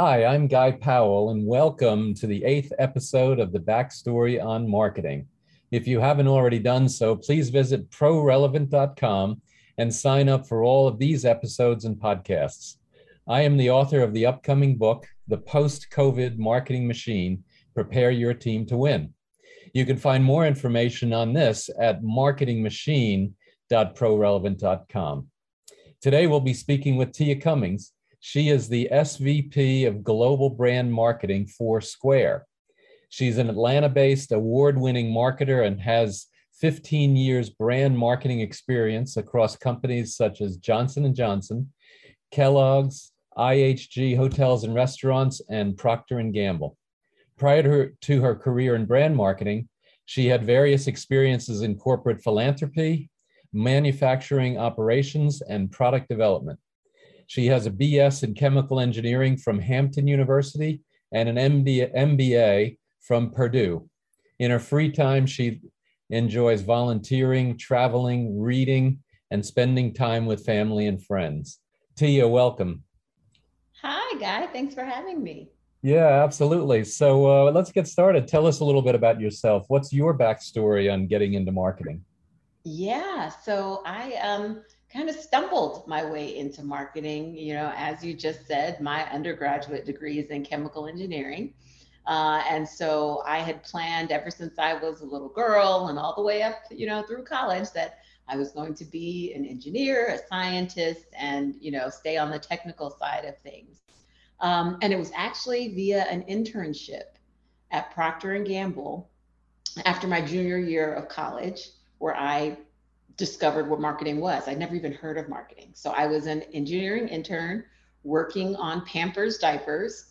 Hi, I'm Guy Powell, and welcome to the eighth episode of the Backstory on Marketing. If you haven't already done so, please visit prorelevant.com and sign up for all of these episodes and podcasts. I am the author of the upcoming book, The Post COVID Marketing Machine Prepare Your Team to Win. You can find more information on this at marketingmachine.prorelevant.com. Today, we'll be speaking with Tia Cummings. She is the SVP of Global Brand Marketing for Square. She's an Atlanta-based award-winning marketer and has 15 years brand marketing experience across companies such as Johnson & Johnson, Kellogg's, IHG Hotels and Restaurants, and Procter & Gamble. Prior to her, to her career in brand marketing, she had various experiences in corporate philanthropy, manufacturing operations, and product development. She has a BS in chemical engineering from Hampton University and an MBA from Purdue. In her free time, she enjoys volunteering, traveling, reading, and spending time with family and friends. Tia, welcome. Hi, Guy. Thanks for having me. Yeah, absolutely. So uh, let's get started. Tell us a little bit about yourself. What's your backstory on getting into marketing? Yeah, so I um, kind of stumbled my way into marketing. You know, as you just said, my undergraduate degree is in chemical engineering. Uh, and so I had planned ever since I was a little girl and all the way up, you know, through college that I was going to be an engineer, a scientist, and, you know, stay on the technical side of things. Um, and it was actually via an internship at Procter and Gamble after my junior year of college, where I discovered what marketing was. I'd never even heard of marketing. So I was an engineering intern working on Pampers diapers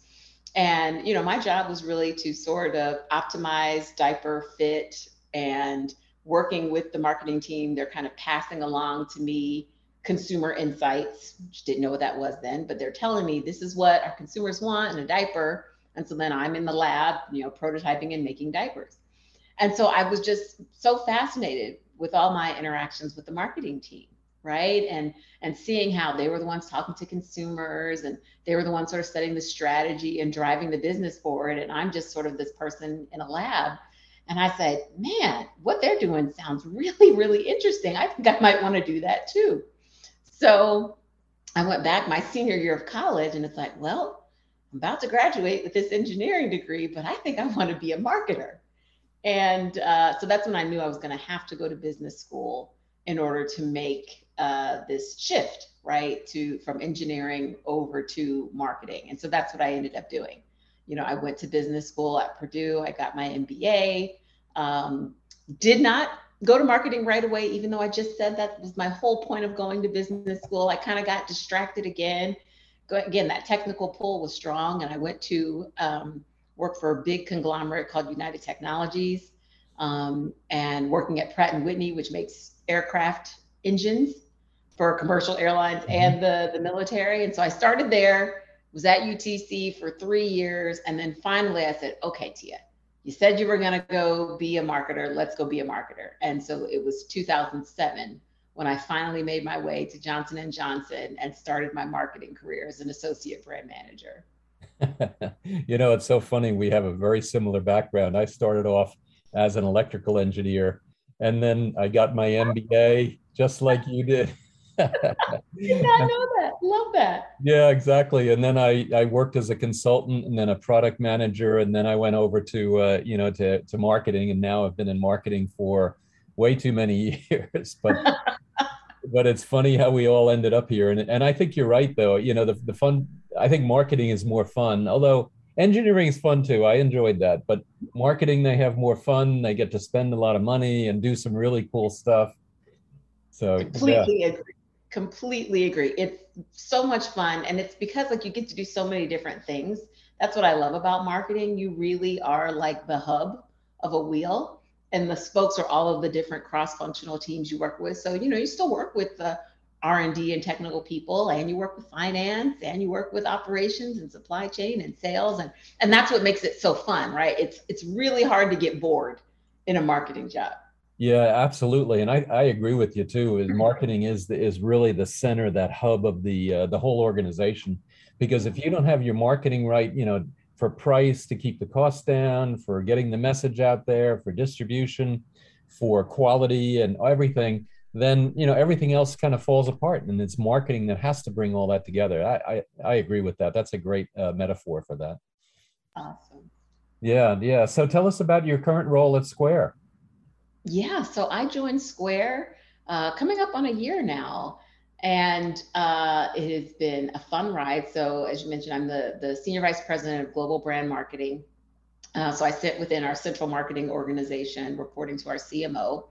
and, you know, my job was really to sort of optimize diaper fit and working with the marketing team. They're kind of passing along to me consumer insights, which didn't know what that was then, but they're telling me this is what our consumers want in a diaper. And so then I'm in the lab, you know, prototyping and making diapers. And so I was just so fascinated with all my interactions with the marketing team right? And and seeing how they were the ones talking to consumers and they were the ones sort of setting the strategy and driving the business forward. And i'm just sort of this person in a lab. And i said man what they're doing sounds really really interesting. I think i might want to do that too. So i went back my senior year of college and it's like well i'm about to graduate with this engineering degree but i think i want to be a marketer and uh, so that's when i knew i was going to have to go to business school in order to make uh, this shift, right, to from engineering over to marketing. And so that's what I ended up doing. You know, I went to business school at Purdue. I got my MBA. Um, did not go to marketing right away, even though I just said that was my whole point of going to business school. I kind of got distracted again. Go, again, that technical pull was strong, and I went to um, work for a big conglomerate called United Technologies, um, and working at Pratt and Whitney, which makes aircraft engines for commercial airlines mm-hmm. and the, the military. And so I started there, was at UTC for three years. And then finally I said, okay, Tia, you said you were going to go be a marketer. Let's go be a marketer. And so it was 2007 when I finally made my way to Johnson and Johnson and started my marketing career as an associate brand manager. you know, it's so funny. We have a very similar background. I started off as an electrical engineer and then I got my MBA just like you did. did not know that. Love that. Yeah, exactly. And then I I worked as a consultant and then a product manager, and then I went over to uh, you know to to marketing, and now I've been in marketing for way too many years. But but it's funny how we all ended up here, and and I think you're right though. You know the the fun. I think marketing is more fun, although engineering is fun too. I enjoyed that, but marketing they have more fun. They get to spend a lot of money and do some really cool stuff. So completely yeah. agree completely agree. It's so much fun. And it's because like you get to do so many different things. That's what I love about marketing. You really are like the hub of a wheel and the spokes are all of the different cross-functional teams you work with. So, you know, you still work with the R&D and technical people and you work with finance and you work with operations and supply chain and sales and and that's what makes it so fun, right? It's it's really hard to get bored in a marketing job. Yeah, absolutely, and I, I agree with you too. Is marketing is the, is really the center, that hub of the uh, the whole organization. because if you don't have your marketing right, you know, for price to keep the costs down, for getting the message out there, for distribution, for quality and everything, then you know everything else kind of falls apart and it's marketing that has to bring all that together. I i, I agree with that. That's a great uh, metaphor for that. Awesome. Yeah yeah. So tell us about your current role at square. Yeah so i joined square uh, coming up on a year now and uh, it has been a fun ride. So as you mentioned i'm the, the senior vice president of global brand marketing. Uh, so i sit within our central marketing organization reporting to our cmo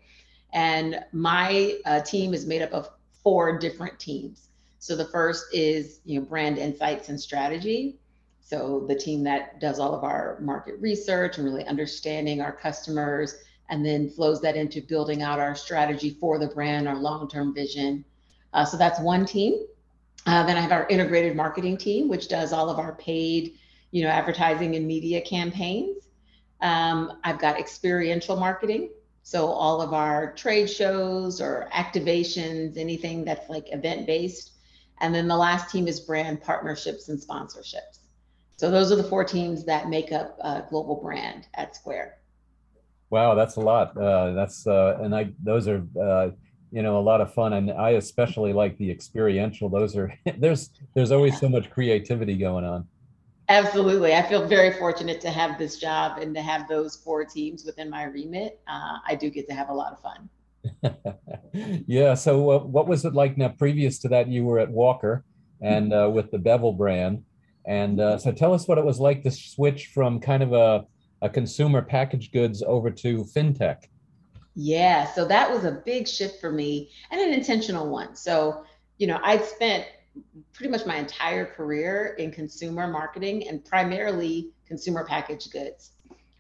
and my uh, team is made up of four different teams. So the first is, you know, brand insights and strategy. So the team that does all of our market research and really understanding our customers and then flows that into building out our strategy for the brand, our long-term vision. Uh, so that's one team. Uh, then I have our integrated marketing team, which does all of our paid, you know, advertising and media campaigns. Um, I've got experiential marketing, so all of our trade shows or activations, anything that's like event based. And then the last team is brand partnerships and sponsorships. So those are the four teams that make up global brand at Square. Wow, that's a lot. Uh, that's uh, and I those are uh, you know a lot of fun, and I especially like the experiential. Those are there's there's always so much creativity going on. Absolutely. I feel very fortunate to have this job and to have those four teams within my remit. Uh, I do get to have a lot of fun. yeah. So, uh, what was it like now? Previous to that, you were at Walker and uh, with the Bevel brand. And uh, so, tell us what it was like to switch from kind of a, a consumer packaged goods over to fintech. Yeah. So, that was a big shift for me and an intentional one. So, you know, I'd spent pretty much my entire career in consumer marketing and primarily consumer packaged goods,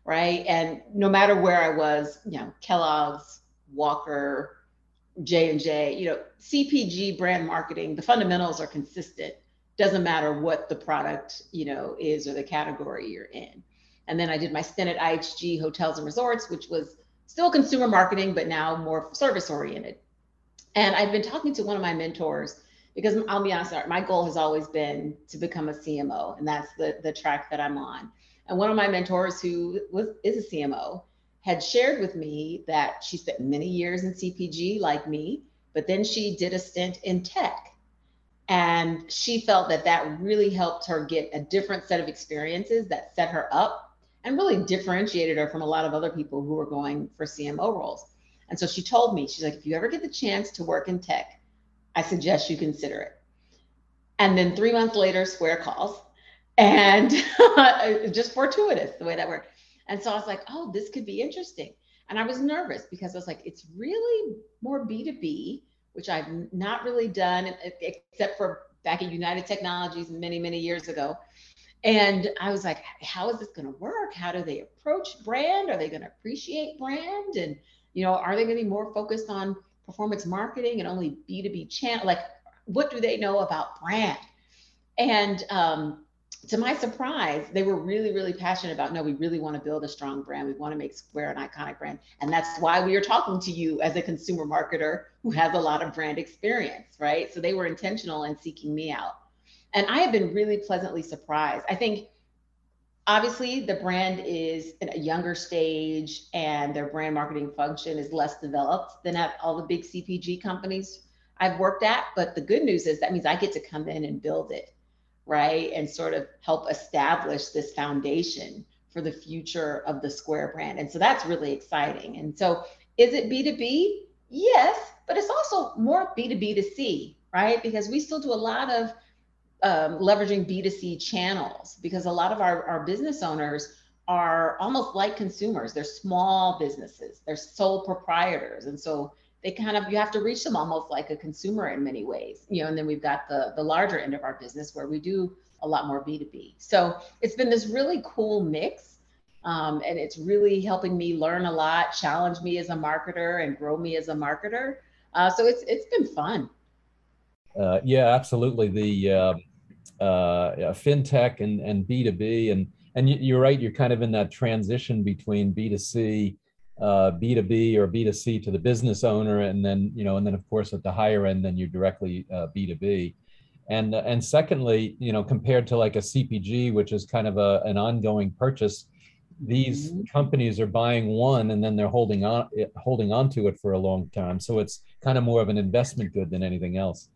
right? And no matter where I was, you know, Kellogg's, Walker, J and J, you know, CPG brand marketing, the fundamentals are consistent. Doesn't matter what the product, you know, is or the category you're in. And then I did my stint at IHG Hotels and Resorts, which was still consumer marketing, but now more service oriented. And I've been talking to one of my mentors because I'll be honest, my goal has always been to become a CMO, and that's the the track that I'm on. And one of my mentors, who was is a CMO, had shared with me that she spent many years in CPG, like me, but then she did a stint in tech, and she felt that that really helped her get a different set of experiences that set her up and really differentiated her from a lot of other people who were going for CMO roles. And so she told me, she's like, if you ever get the chance to work in tech, I suggest you consider it. And then three months later, Square calls, and just fortuitous the way that worked. And so I was like, oh, this could be interesting. And I was nervous because I was like, it's really more B2B, which I've not really done except for back at United Technologies many, many years ago. And I was like, how is this going to work? How do they approach brand? Are they going to appreciate brand? And, you know, are they going to be more focused on performance marketing and only B2B channel. Like, what do they know about brand? And um, to my surprise, they were really, really passionate about no, we really want to build a strong brand. We want to make Square an iconic brand. And that's why we are talking to you as a consumer marketer who has a lot of brand experience, right? So they were intentional in seeking me out. And I have been really pleasantly surprised. I think obviously the brand is in a younger stage and their brand marketing function is less developed than at all the big CPG companies I've worked at. But the good news is that means I get to come in and build it, right? And sort of help establish this foundation for the future of the Square brand. And so that's really exciting. And so is it B2B? Yes, but it's also more B2B to C, right? Because we still do a lot of um, leveraging B2C channels because a lot of our, our business owners are almost like consumers. They're small businesses, they're sole proprietors. And so they kind of, you have to reach them almost like a consumer in many ways, you know, and then we've got the, the larger end of our business where we do a lot more B2B. So it's been this really cool mix. Um, and it's really helping me learn a lot, challenge me as a marketer, and grow me as a marketer. Uh, so it's it's been fun. Uh, yeah, absolutely. The uh, fintech and, and B2B. And, and you're right, you're kind of in that transition between B2C, uh, B2B or B2C to the business owner. And then, you know, and then of course at the higher end, then you're directly uh, B2B. and and secondly you know compared to like a cpg which is kind of a, an ongoing purchase these mm-hmm. companies are buying one and then they're holding on holding on to it for a long time so it's kind of more of an investment good than anything else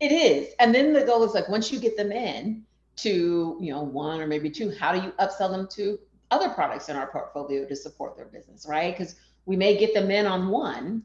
it is. And then the goal is like once you get them in to you know one or maybe two how do you upsell them to other products in our portfolio to support their business right? Because we may get them in on one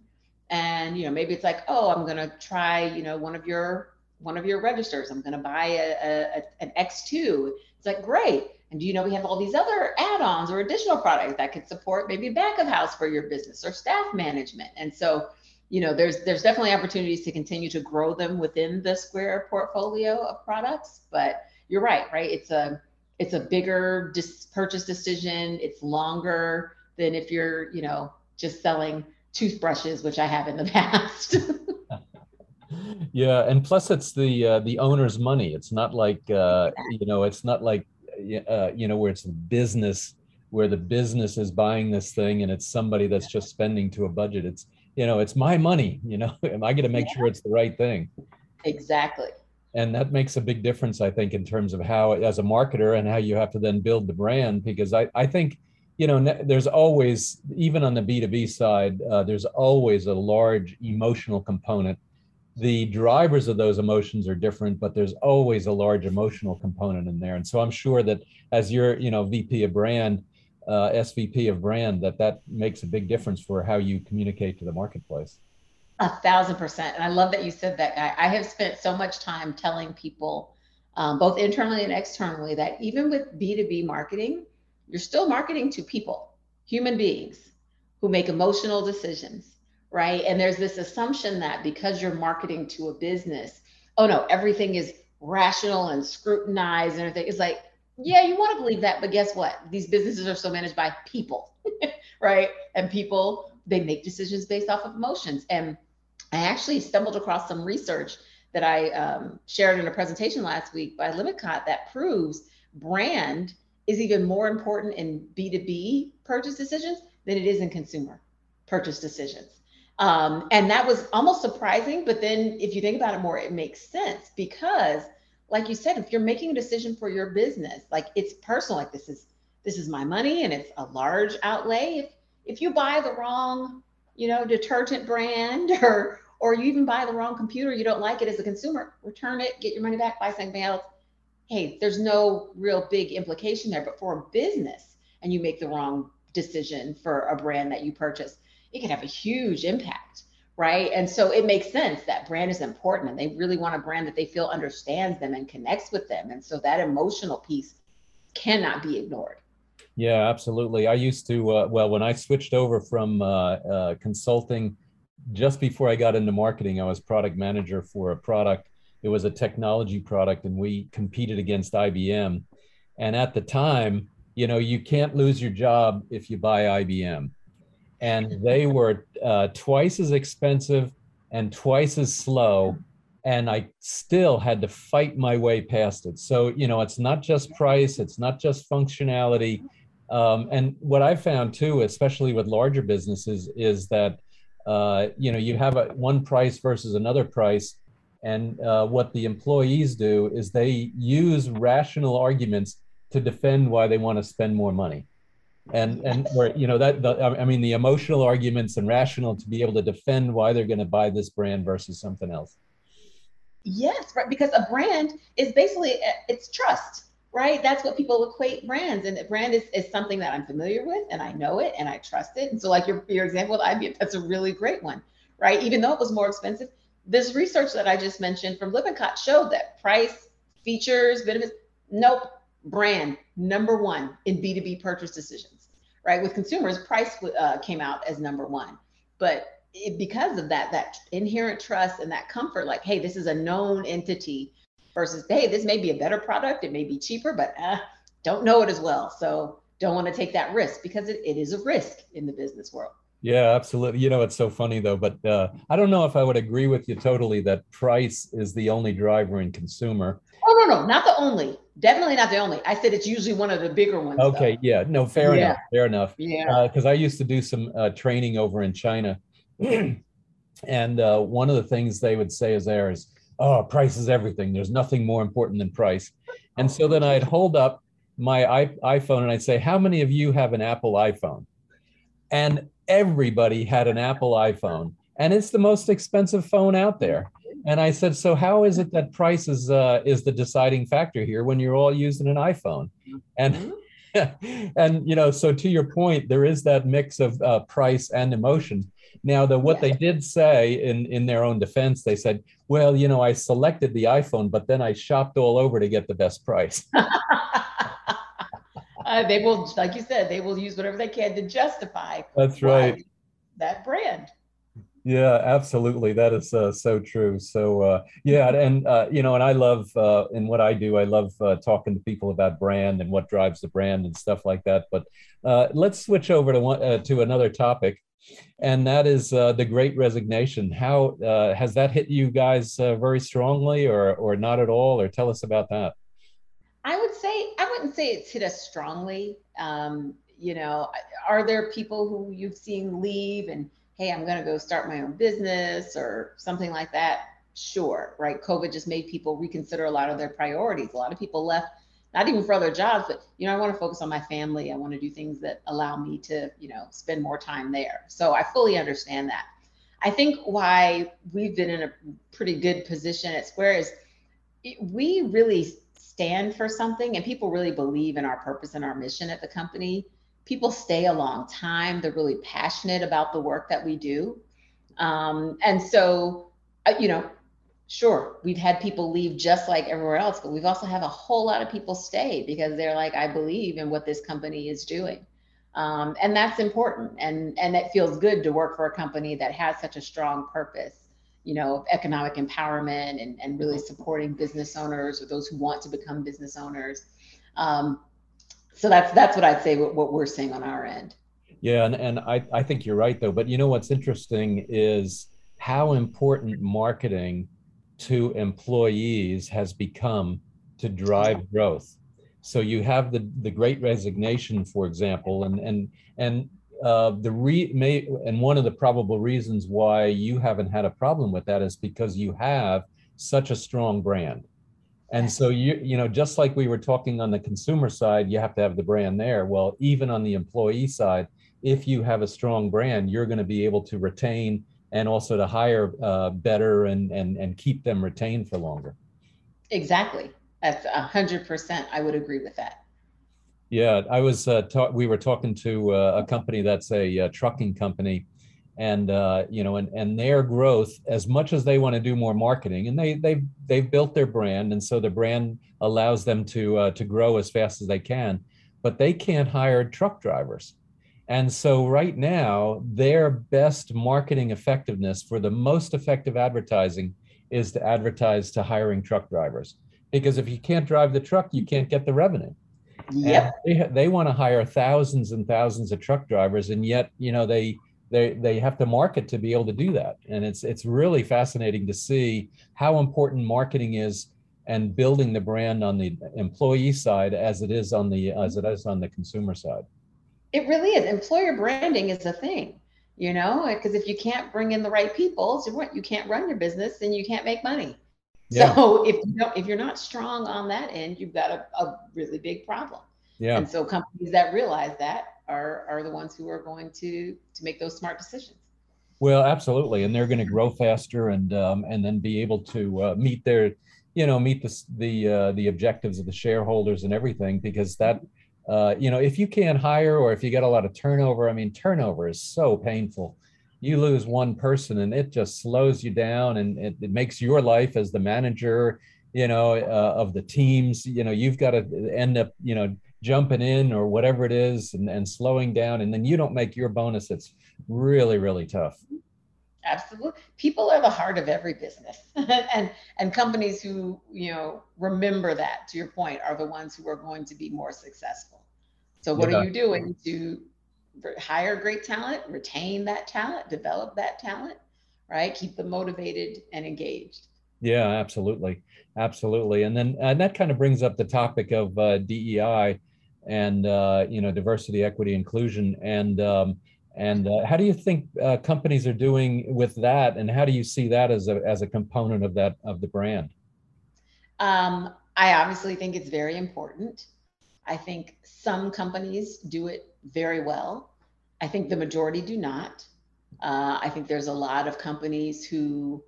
and you know maybe it's like oh i'm going to try you know one of your one of your registers. I'm going to buy a, a, an x2 it's like great. And do you know we have all these other add-ons or additional products that could support maybe back of house for your business or staff management? And so you know there's there's definitely opportunities to continue to grow them within the square portfolio of products but you're right right it's a it's a bigger dis- purchase decision it's longer than if you're you know just selling toothbrushes, which I have in the past. yeah, and plus it's the uh, the owner's money. It's not like uh, you know, it's not like uh, you know where it's business where the business is buying this thing and it's somebody that's just spending to a budget. It's you know, it's my money. You know, am I going to make yeah. sure it's the right thing? Exactly. And that makes a big difference, I think, in terms of how, as a marketer, and how you have to then build the brand. Because I, I think you know, there's always, even on the B2B side, uh, there's always a large emotional component. The drivers of those emotions are different, but there's always a large emotional component in there. And so I'm sure that as you're, you know, VP of brand, uh, SVP of brand, that that makes a big difference for how you communicate to the marketplace. A thousand percent. And I love that you said that, Guy. I have spent so much time telling people, um, both internally and externally, that even with B2B marketing, you're still marketing to people, human beings who make emotional decisions, right? And there's this assumption that because you're marketing to a business, oh no, everything is rational and scrutinized and everything. It's like, yeah, you want to believe that, but guess what? These businesses are so managed by people, right? And people, they make decisions based off of emotions. And I actually stumbled across some research that I um, shared in a presentation last week by Lippincott that proves brand is even more important in B2B purchase decisions than it is in consumer purchase decisions. Um, and that was almost surprising. But then if you think about it more, it makes sense because, like you said, if you're making a decision for your business, like it's personal, like this is this is my money and it's a large outlay. If if you buy the wrong, you know, detergent brand or or you even buy the wrong computer, you don't like it as a consumer, return it, get your money back, buy something else hey, there's no real big implication there. But for a business and you make the wrong decision for a brand that you purchase, it can have a huge impact. Right. And so it makes sense that brand is important and they really want a brand that they feel understands them and connects with them. And so that emotional piece cannot be ignored. Yeah, absolutely. I used to, uh, well, when I switched over from uh, uh, consulting, just before I got into marketing, I was product manager for a product it was a technology product, and we competed against IBM. And at the time, you know, you can't lose your job if you buy IBM. And they were uh, twice as expensive and twice as slow. And I still had to fight my way past it. So, you know, it's not just price, it's not just functionality. Um, and what I found too, especially with larger businesses, is that uh, you know you have a one price versus another price, and uh, what the employees do is they use rational arguments to defend why they want to spend more money. And, and or, you know, that, the, I mean, the emotional arguments and rational to be able to defend why they're going to buy this brand versus something else. Yes, right. Because a brand is basically, uh, it's trust, right? That's what people equate brands. And a brand is, is something that I'm familiar with and I know it and I trust it. And so like your, your example with IBM, that's a really great one, right? Even though it was more expensive, this research that I just mentioned from Lippincott showed that price, features, benefits, nope, brand number one in B2B purchase decisions, right? With consumers, price uh, came out as number one. But it, because of that, that inherent trust and that comfort, like, hey, this is a known entity versus, hey, this may be a better product, it may be cheaper, but uh, don't know it as well. So don't want to take that risk because it, it is a risk in the business world. Yeah, absolutely. You know, it's so funny though, but uh, I don't know if I would agree with you totally that price is the only driver in consumer. Oh no, no, not the only. Definitely not the only. I said it's usually one of the bigger ones. Okay, though. yeah, no, fair yeah. enough, fair enough. Yeah, because uh, I used to do some uh, training over in China, and uh, one of the things they would say is there is, oh, price is everything. There's nothing more important than price. And so then I'd hold up my iPhone and I'd say, how many of you have an Apple iPhone? And everybody had an Apple iPhone, and it's the most expensive phone out there. And I said, so how is it that price is uh, is the deciding factor here when you're all using an iPhone? And and you know, so to your point, there is that mix of uh, price and emotion. Now, the what they did say in in their own defense, they said, well, you know, I selected the iPhone, but then I shopped all over to get the best price. uh, they will, like you said, they will use whatever they can to justify. That's right. That brand. Yeah, absolutely. That is uh, so true. So uh, yeah, and uh, you know, and I love uh, in what I do. I love uh, talking to people about brand and what drives the brand and stuff like that. But uh, let's switch over to one to another topic, and that is the Great Resignation. How has that hit you guys very strongly, or or not at all? Or tell us about that. I would say I wouldn't say it's hit us strongly. Um, you know, are there people who you've seen leave and hey, I'm going to go start my own business or something like that? Sure, right? COVID just made people reconsider a lot of their priorities. A lot of people left not even for other jobs, but you know, I want to focus on my family. I want to do things that allow me to, you know, spend more time there. So I fully understand that. I think why we've been in a pretty good position at Square is we really stand for something and people really believe in our purpose and our mission at the company, people stay a long time. They're really passionate about the work that we do. Um, and so, uh, you know, sure, we've had people leave just like everywhere else, but we've also had a whole lot of people stay because they're like, I believe in what this company is doing. Um, and that's important. And, and it feels good to work for a company that has such a strong purpose you know, economic empowerment and, and really supporting business owners or those who want to become business owners. Um, so that's that's what I'd say what, what we're seeing on our end. Yeah, and, and I, I think you're right though. But you know what's interesting is how important marketing to employees has become to drive growth. So you have the the great resignation, for example, and and and uh, the re may and one of the probable reasons why you haven't had a problem with that is because you have such a strong brand and so you you know just like we were talking on the consumer side you have to have the brand there. Well even on the employee side if you have a strong brand you're going to be able to retain and also to hire uh, better and and and keep them retained for longer. Exactly. That's a hundred percent. I would agree with that. Yeah, I was. Uh, ta- we were talking to uh, a company that's a, a uh, trucking company, and uh, you know, and and their growth, as much as they want to do more marketing, and they they they've built their brand, and so the brand allows them to uh, to grow as fast as they can, but they can't hire truck drivers, and so right now their best marketing effectiveness for the most effective advertising is to advertise to hiring truck drivers, because if you can't drive the truck, you can't get the revenue. Yep. they, they want to hire thousands and thousands of truck drivers, and yet you know they they they have to market to be able to do that. And it's it's really fascinating to see how important marketing is and building the brand on the employee side as it is on the as it is on the consumer side. It really is. Employer branding is a thing, you know, because if you can't bring in the right people, so what you can't run your business and you can't make money. Yeah. So if you don't, if you're not strong on that end, you've got a, a really big problem. Yeah. And so companies that realize that are are the ones who are going to to make those smart decisions. Well, absolutely, and they're going to grow faster and um, and then be able to uh, meet their, you know, meet the the uh, the objectives of the shareholders and everything because that. Uh, you know, if you can't hire or if you get a lot of turnover, I mean, turnover is so painful you lose one person and it just slows you down and it, it makes your life as the manager you know uh, of the teams you know you've got to end up you know jumping in or whatever it is and, and slowing down and then you don't make your bonus it's really really tough absolutely people are the heart of every business and and companies who you know remember that to your point are the ones who are going to be more successful so what yeah. are you doing to hire great talent, retain that talent, develop that talent, right? Keep them motivated and engaged. Yeah, absolutely, absolutely. And then and that kind of brings up the topic of uh, DEI and uh, you know diversity, equity, inclusion. And um, And uh, how do you think uh, companies are doing with that? And how do you see that as a, as a component of that, of the brand? Um, I obviously think it's very important. I think some companies do it very well. I think the majority do not. Uh, I think there's a lot of companies who,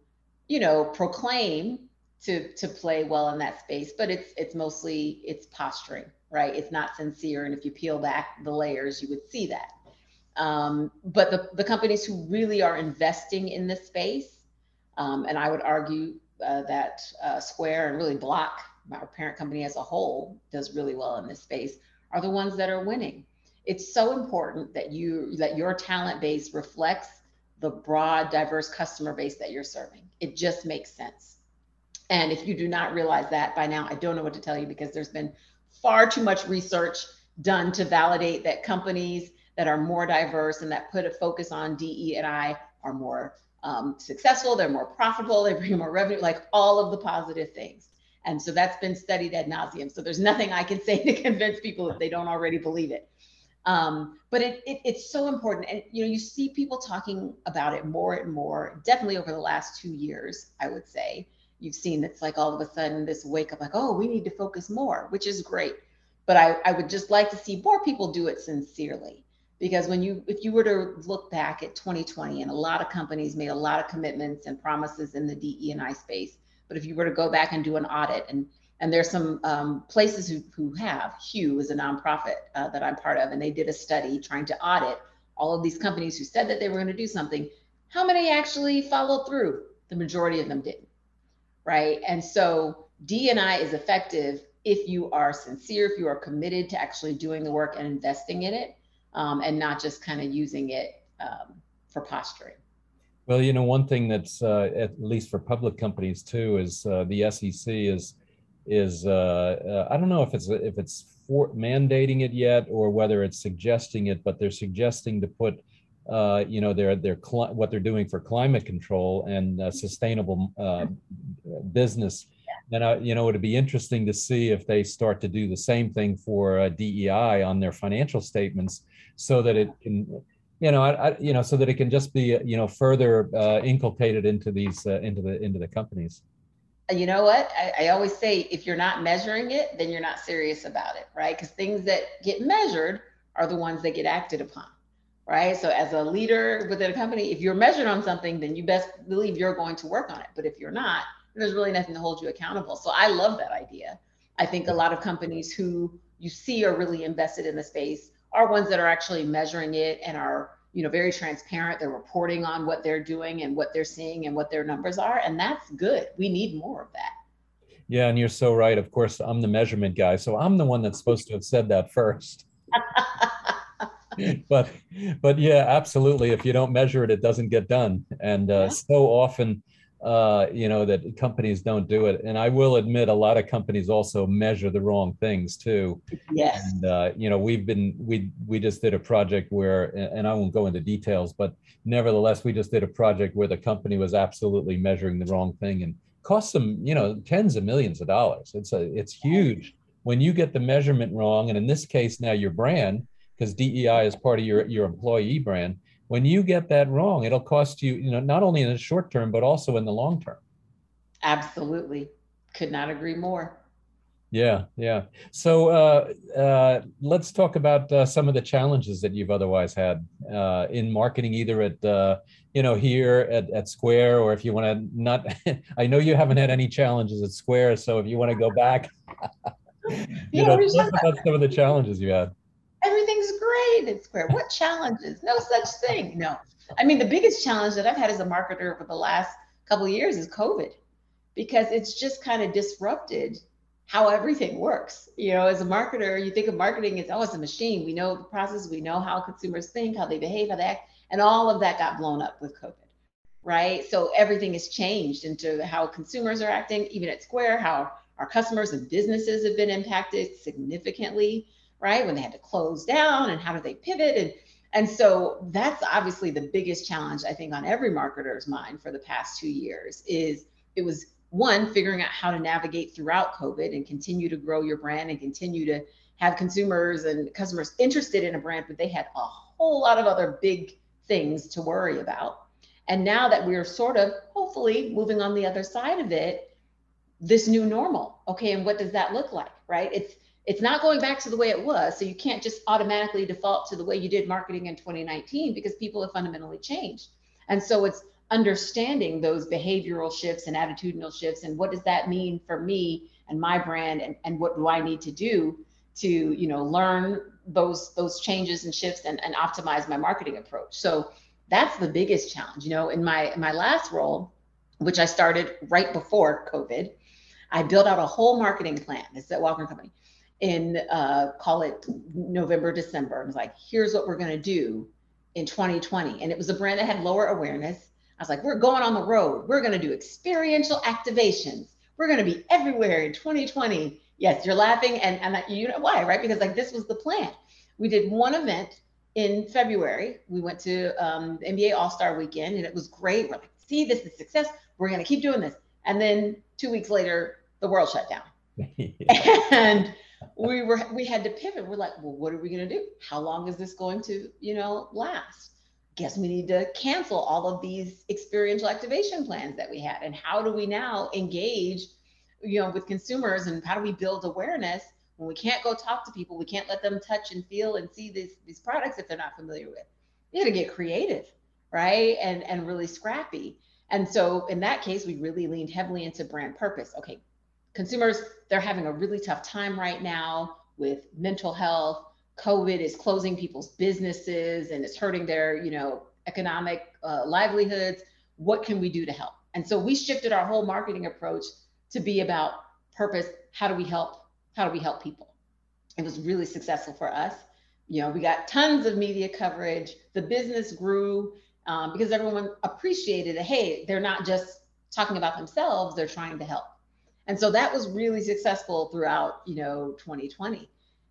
you know, proclaim to to play well in that space, but it's it's mostly it's posturing, right? It's not sincere, and if you peel back the layers, you would see that. Um, but the the companies who really are investing in this space, um, and I would argue uh, that uh, Square and really Block, our parent company as a whole, does really well in this space, are the ones that are winning. It's so important that you that your talent base reflects the broad, diverse customer base that you're serving. It just makes sense. And if you do not realize that by now, I don't know what to tell you because there's been far too much research done to validate that companies that are more diverse and that put a focus on DE and I are more um, successful, they're more profitable, they bring more revenue, like all of the positive things. And so that's been studied ad nauseum. So there's nothing I can say to convince people if they don't already believe it. Um, but it, it, it's so important. And, you know, you see people talking about it more and more, definitely over the last two years, I would say. You've seen it's like all of a sudden this wake up, like, oh, we need to focus more, which is great. But I, I would just like to see more people do it sincerely. Because when you, if you were to look back at 2020, and a lot of companies made a lot of commitments and promises in the DE and I space, but if you were to go back and do an audit and and there's some um, places who, who have hue is a nonprofit uh, that i'm part of and they did a study trying to audit all of these companies who said that they were going to do something how many actually followed through the majority of them didn't right? And so d&i is effective if you are sincere if you are committed to actually doing the work and investing in it um, and not just kind of using it um, for posturing. Well you know one thing that's uh, at least for public companies too is uh, the sec is is uh, uh, I don't know if it's if it's for mandating it yet or whether it's suggesting it, but they're suggesting to put uh, you know their their what they're doing for climate control and uh, sustainable uh, business. And uh, you know it'd be interesting to see if they start to do the same thing for uh, DEI on their financial statements, so that it can you know I, I you know so that it can just be you know further uh, inculcated into these uh, into the into the companies you know what? I, I, always say if you're not measuring it, then you're not serious about it, right? Because things that get measured are the ones that get acted upon, right? So as a leader within a company, if you're measured on something, then you best believe you're going to work on it. But if you're not, there's really nothing to hold you accountable. So I love that idea. I think a lot of companies who you see are really invested in the space are ones that are actually measuring it and are you know very transparent they're reporting on what they're doing and what they're seeing and what their numbers are and that's good we need more of that yeah and you're so right of course i'm the measurement guy so i'm the one that's supposed to have said that first but but yeah absolutely. If you don't measure it it doesn't get done. And uh, yeah. so often uh, you know that companies don't do it. And i will admit a lot of companies also measure the wrong things too. Yes. And uh, you know we've been we we just did a project where and i won't go into details but nevertheless we just did a project where the company was absolutely measuring the wrong thing and cost them you know tens of millions of dollars. It's a it's huge. When you get the measurement wrong and in this case now your brand because dei is part of your your employee brand when you get that wrong, it'll cost you, you know, not only in the short term, but also in the long term. Absolutely. Could not agree more. Yeah, yeah. So uh, uh, let's talk about uh, some of the challenges that you've otherwise had uh, in marketing, either at uh, you know here at, at Square, or if you want to not. I know you haven't had any challenges at Square, so if you want to go back, you yeah, know, talk about some of the challenges you had everything's great at Square. What challenges? No such thing. No. I mean, the biggest challenge that I've had as a marketer over the last couple of years is COVID because it's just kind of disrupted how everything works. You know, as a marketer, you think of marketing as oh, it's a machine. We know the process, we know how consumers think, how they behave, how they act, and all of that got blown up with COVID. Right. So everything has changed into how consumers are acting, even at Square, how our customers and businesses have been impacted significantly right? When they had to close down and how do they pivot? And and so that's obviously the biggest challenge I think on every marketer's mind for the past two years is it was one figuring out how to navigate throughout COVID and continue to grow your brand and continue to have consumers and customers interested in a brand, but they had a whole lot of other big things to worry about. And now that we're sort of hopefully moving on the other side of it, this new normal. Okay, and what does that look like? Right? It's it's not going back to the way it was. So you can't just automatically default to the way you did marketing in 2019 because people have fundamentally changed. And so it's understanding those behavioral shifts and attitudinal shifts and what does that mean for me and my brand and, and what do I need to do to, you know, learn those those changes and shifts and, and optimize my marketing approach. So that's the biggest challenge. You know, in my in my last role, which I started right before COVID, I built out a whole marketing plan. It's at Walker Company in uh, call it November, December. I was like, here's what we're going to do in 2020. And it was a brand that had lower awareness. I was like, we're going on the road. We're going to do experiential activations. We're going to be everywhere in 2020. Yes, you're laughing. And, and you know why, right? Because like this was the plan. We did one event in February. We went to um, NBA All Star Weekend and it was great. We're like, see, this is success. We're going to keep doing this. And then two weeks later, the world shut down. and we were we had to pivot. We're like, well, what are we to do? How long is this going to, you know, last? Guess we need to cancel all of these experiential activation plans that we had. And how do we now engage, you know, with consumers and how do we build awareness when we can't go talk to people? We can't let them touch and feel and see these these products if they're not familiar with. You got to get creative, right? And and really scrappy. And so in that case, we really leaned heavily into brand purpose. Okay, consumers they're having a really tough time right now with mental health. Covid is closing people's businesses and it's hurting their you know economic uh, livelihoods. What can we do to help? And so we shifted our whole marketing approach to be about purpose. How do we help? How do we help people? It was really successful for us. You know we got tons of media coverage. The business grew um, because everyone appreciated it hey they're not just talking about themselves they're trying to help and so that was really successful throughout, you know, 2020.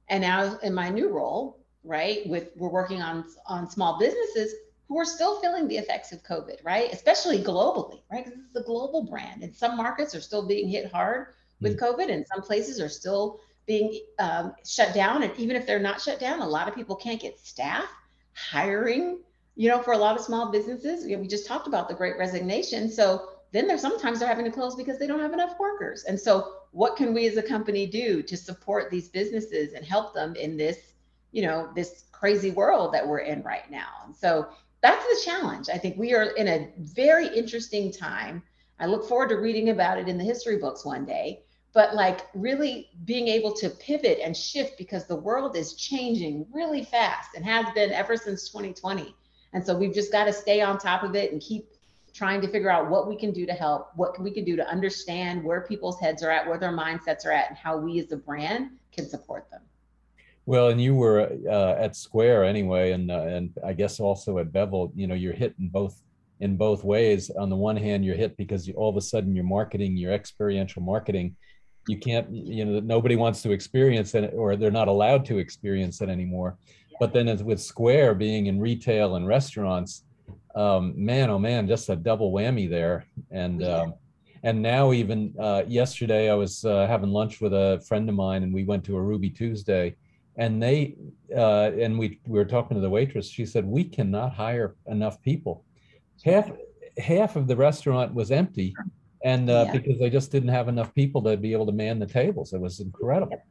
And now in my new role, right, with we're working on on small businesses who are still feeling the effects of COVID, right? Especially globally, right? Because is a global brand. And some markets are still being hit hard with mm. COVID, and some places are still being um, shut down. And even if they're not shut down, a lot of people can't get staff. Hiring, you know, for a lot of small businesses, we just talked about the great resignation. So then there's sometimes they're having to close because they don't have enough workers. And so what can we as a company do to support these businesses and help them in this, you know, this crazy world that we're in right now? And so that's the challenge. I think we are in a very interesting time. I look forward to reading about it in the history books one day, but like really being able to pivot and shift because the world is changing really fast and has been ever since 2020. And so we've just got to stay on top of it and keep trying to figure out what we can do to help, what we can do to understand where people's heads are at, where their mindsets are at, and how we as a brand can support them. Well, and you were uh, at Square anyway, and uh, and I guess also at Bevel. You know, you're hit in both in both ways. On the one hand, you're hit because you, all of a sudden your marketing, your experiential marketing, you can't. You know, nobody wants to experience it, or they're not allowed to experience it anymore. Yeah. But then, as with Square being in retail and restaurants, um, man, oh man, just a double whammy there. And yeah. um, and now even uh, yesterday, I was uh, having lunch with a friend of mine, and we went to a Ruby Tuesday, and they uh, and we we were talking to the waitress. She said we cannot hire enough people. Half half of the restaurant was empty, and uh, yeah. because they just didn't have enough people to be able to man the tables. It was incredible.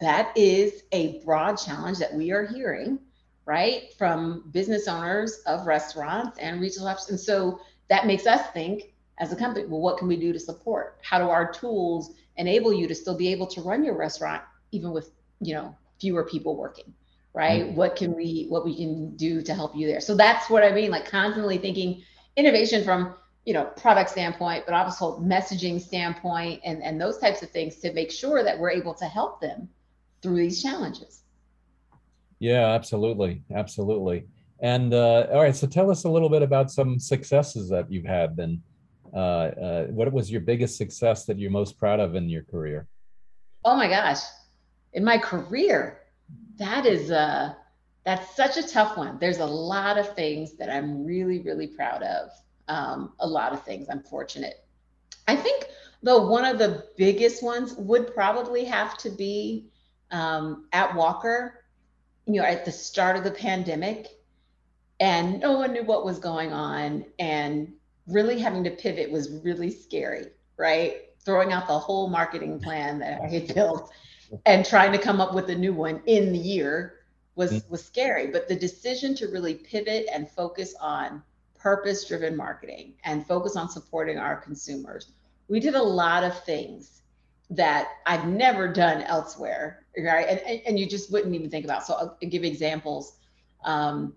That is a broad challenge that we are hearing right? From business owners of restaurants and retail shops. And so that makes us think as a company, well, what can we do to support? How do our tools enable you to still be able to run your restaurant even with, you know, fewer people working? Right? Mm-hmm. What can we what we can do to help you there? So that's what I mean, like constantly thinking innovation from you know product standpoint but also messaging standpoint and and those types of things to make sure that we're able to help them through these challenges yeah, absolutely, absolutely. And uh, all right, so tell us a little bit about some successes that you've had. Then, uh, uh, what was your biggest success that you're most proud of in your career? Oh my gosh, in my career, that is uh, that's such a tough one. There's a lot of things that I'm really, really proud of. Um, a lot of things. I'm fortunate. I think though one of the biggest ones would probably have to be um, at Walker, you know, at the start of the pandemic, and no one knew what was going on, and really having to pivot was really scary, right? Throwing out the whole marketing plan that I had built and trying to come up with a new one in the year was mm-hmm. was scary but the decision to really pivot and focus on purpose driven marketing and focus on supporting our consumers we did a lot of things that I've never done elsewhere, right? And, and you just wouldn't even think about. So I'll give examples. Um,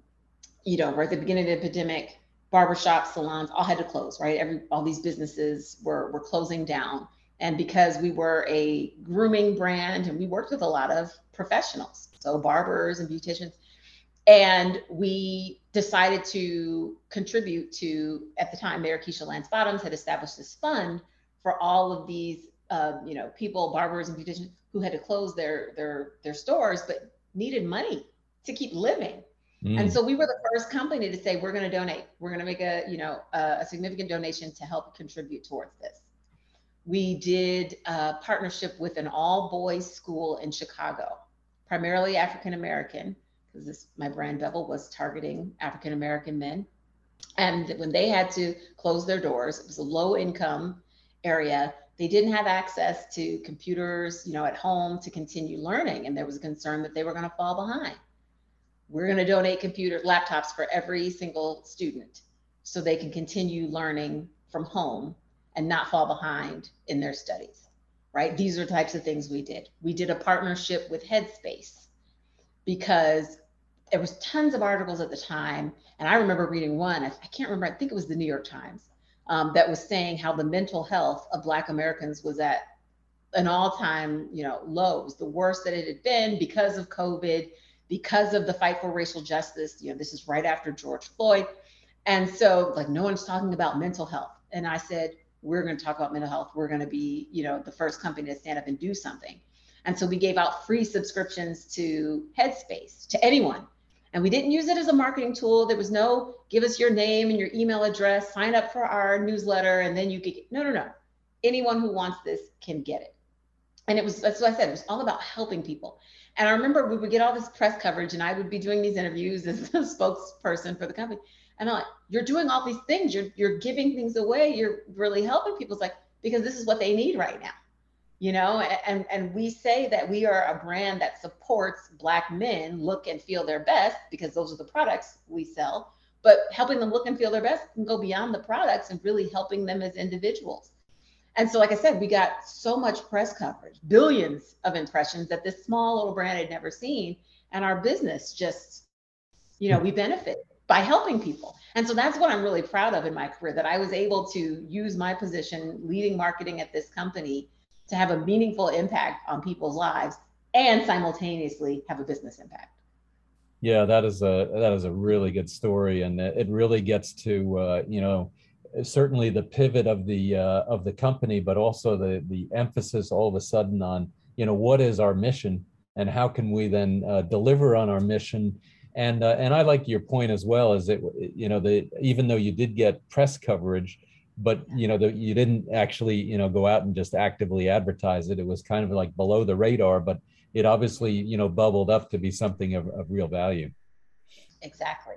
you know, right at the beginning of the pandemic, barbershops, salons all had to close, right? Every all these businesses were were closing down. And because we were a grooming brand and we worked with a lot of professionals, so barbers and beauticians, and we decided to contribute to, at the time, Mayor Keisha Lance Bottoms had established this fund for all of these, uh, you know, people, barbers and beauticians who had to close their their their stores, but needed money to keep living. Mm. And so we were the first company to say we're going to donate. We're going to make a you know a, a significant donation to help contribute towards this we did a partnership with an all boys school in Chicago, primarily African American, because this my brand Bevel was targeting African American men. And when they had to close their doors, it was a low income area. They didn't have access to computers, you know, at home to continue learning. And there was a concern that they were going to fall behind. We're going to donate computers, laptops for every single student so they can continue learning from home and not fall behind in their studies, right? These are types of things we did. We did a partnership with Headspace because there was tons of articles at the time. And I remember reading one, I can't remember, I think it was the New York Times, um, that was saying how the mental health of Black Americans was at an all-time, you know, lows, the worst that it had been because of COVID, because of the fight for racial justice. You know, this is right after George Floyd. And so like no one's talking about mental health. And I said, we're going to talk about mental health. We're going to be, you know, the first company to stand up and do something. And so we gave out free subscriptions to Headspace to anyone. And we didn't use it as a marketing tool. There was no give us your name and your email address, sign up for our newsletter, and then you get no, no, no. Anyone who wants this can get it. And it was that's what I said. It was all about helping people. And I remember we would get all this press coverage, and I would be doing these interviews as the spokesperson for the company. And I'm like, you're doing all these things. You're you're giving things away. You're really helping people. It's like because this is what they need right now, you know. And and we say that we are a brand that supports Black men look and feel their best because those are the products we sell. But helping them look and feel their best can go beyond the products and really helping them as individuals. And so, like I said, we got so much press coverage, billions of impressions that this small little brand had never seen, and our business just, you know, we benefit by helping people. And so that's what I'm really proud of in my career that I was able to use my position leading marketing at this company to have a meaningful impact on people's lives and simultaneously have a business impact. Yeah, that is a that is a really good story, and it really gets to uh, you know certainly the pivot of the uh, of the company, but also the the emphasis all of a sudden on you know what is our mission and how can we then uh, deliver on our mission and uh, and I like your point as well is that you know the even though you did get press coverage, but you know the, you didn't actually you know go out and just actively advertise it. It was kind of like below the radar, but it obviously you know bubbled up to be something of, of real value. Exactly.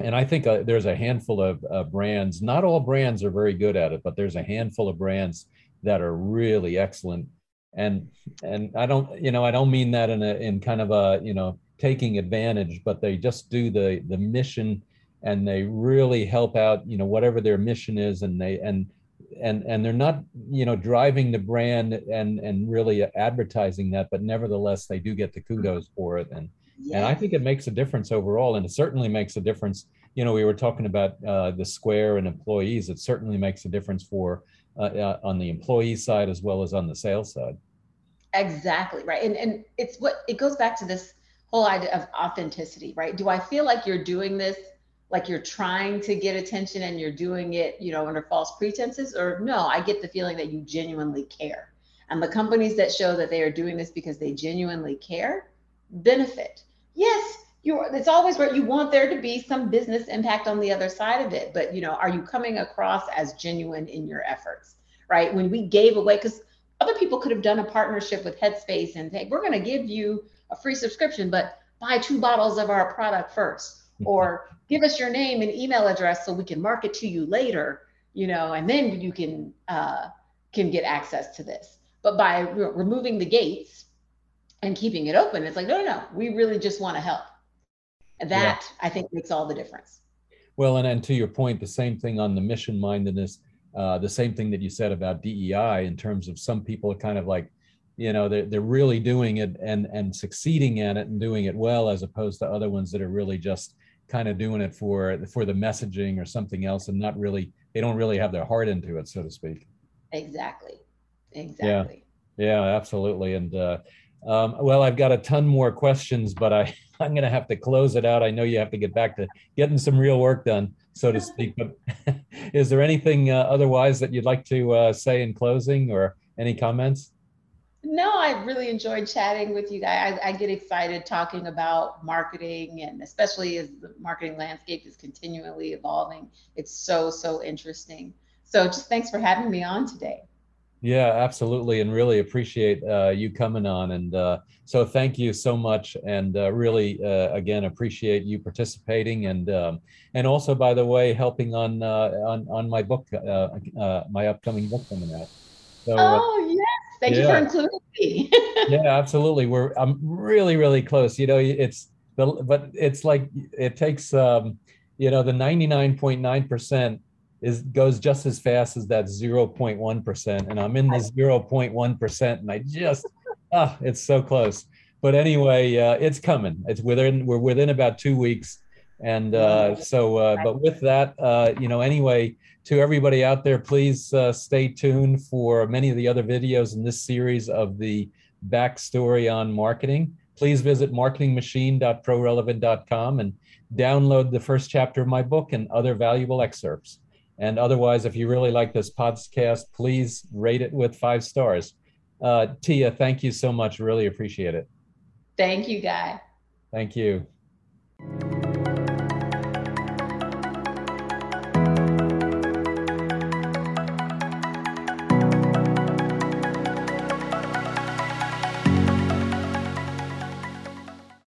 And I think uh, there's a handful of uh, brands. Not all brands are very good at it, but there's a handful of brands that are really excellent. And and I don't you know I don't mean that in a in kind of a you know taking advantage, but they just do the the mission and they really help out, you know, whatever their mission is, and they and and and they're not you know driving the brand and and really advertising that but nevertheless they do get the kudos for it. And yes. and i think it makes a difference overall and it certainly makes a difference. You know we were talking about uh, the square and employees. It certainly makes a difference for uh, uh, on the employee side as well as on the sales side. Exactly right. And and it's what it goes back to this whole idea of authenticity, right? Do I feel like you're doing this like you're trying to get attention and you're doing it, you know, under false pretenses? Or no, I get the feeling that you genuinely care. And the companies that show that they are doing this because they genuinely care benefit. Yes, you're it's always where you want there to be some business impact on the other side of it. But you know, are you coming across as genuine in your efforts? Right. When we gave away, because other people could have done a partnership with Headspace and say, we're going to give you a free subscription, but buy two bottles of our product first, or give us your name and email address so we can market to you later, you know, and then you can uh, can get access to this. But by re- removing the gates and keeping it open, it's like, no, no, no, we really just want to help. And that yeah. I think makes all the difference. Well, and, and to your point, the same thing on the mission mindedness, uh, the same thing that you said about DEI in terms of some people are kind of like, you know, they're, they're really doing it and, and succeeding at it and doing it well, as opposed to other ones that are really just kind of doing it for, for the messaging or something else and not really, they don't really have their heart into it, so to speak. Exactly. Exactly. Yeah, yeah absolutely. And, uh, um, well, I've got a ton more questions, but I, I'm going to have to close it out. I know you have to get back to getting some real work done, so to speak. But is there anything uh, otherwise that you'd like to uh, say in closing or any comments? No, I really enjoyed chatting with you guys. I, I, get excited talking about marketing, and especially as the marketing landscape is continually evolving. It's so, so interesting. So, just thanks for having me on today. Yeah, absolutely, and really appreciate uh, you coming on. And uh, so, thank you so much, and uh, really, uh, again, appreciate you participating, and um, and also, by the way, helping on uh, on on my book, uh, my upcoming book coming out. So, oh thank yeah. you for including me. yeah, absolutely. We're I'm really really close. You know, it's the but it's like it takes um, you know the ninety nine point nine percent is goes just as fast as that 0.1% and i'm in the 0.1% and i just ah it's so close but anyway uh, it's coming it's within we're within about two weeks and uh, so uh, but with that uh, you know anyway to everybody out there please uh, stay tuned for many of the other videos in this series of the backstory on marketing please visit marketingmachine.prorelevant.com and download the first chapter of my book and other valuable excerpts and otherwise, if you really like this podcast, please rate it with five stars. Uh, Tia, thank you so much. Really appreciate it. Thank you, Guy. Thank you.